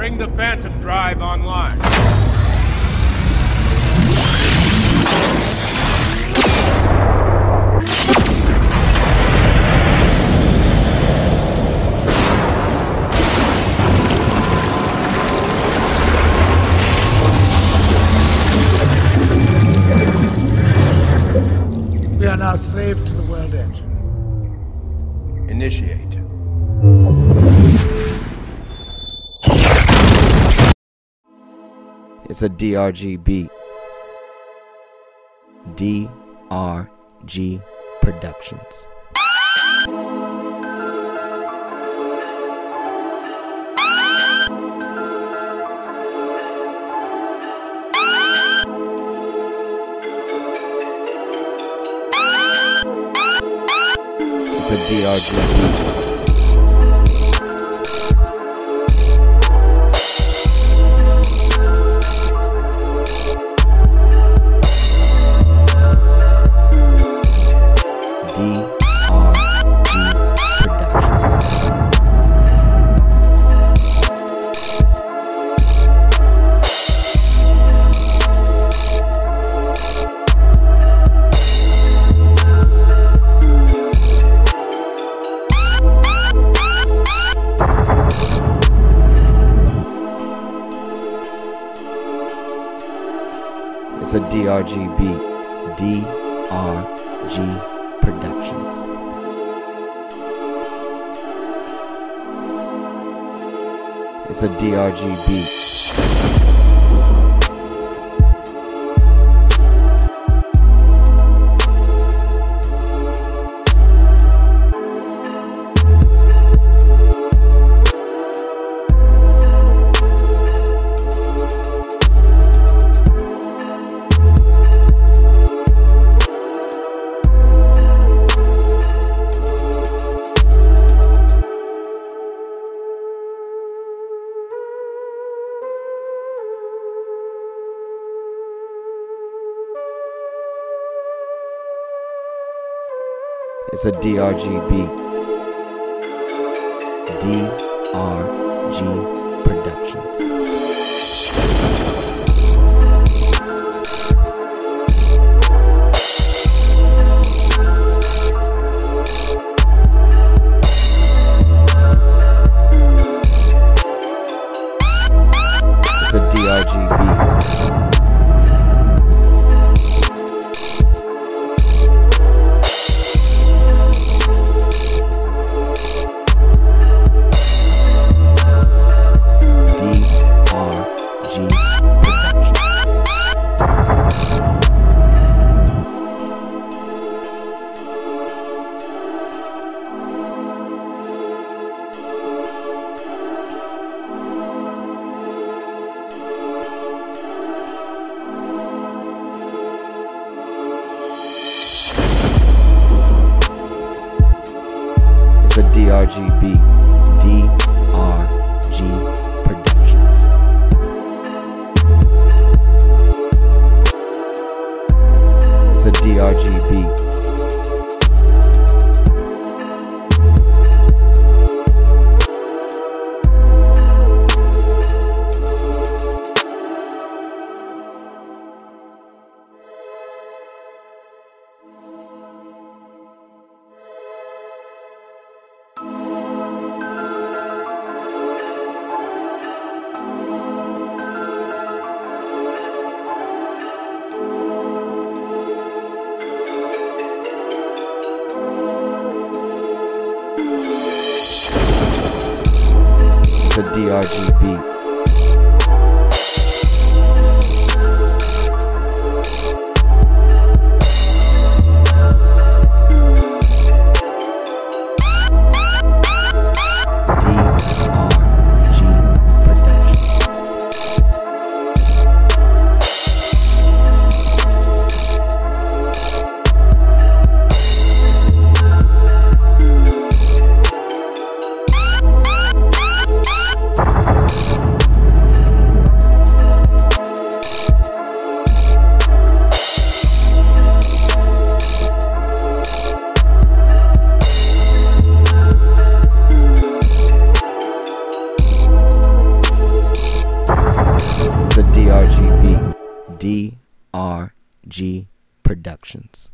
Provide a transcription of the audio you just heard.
Bring the Phantom Drive online. We are now slave to the world engine. Initiate. It's a DRG beat. DRG Productions. It's a DRG beat. It's a DRG beat. DRG Productions. It's a DRG beat. It's a DRG beat. DRG Productions. Productions. It's It's It's a DRG beat. DRG Productions.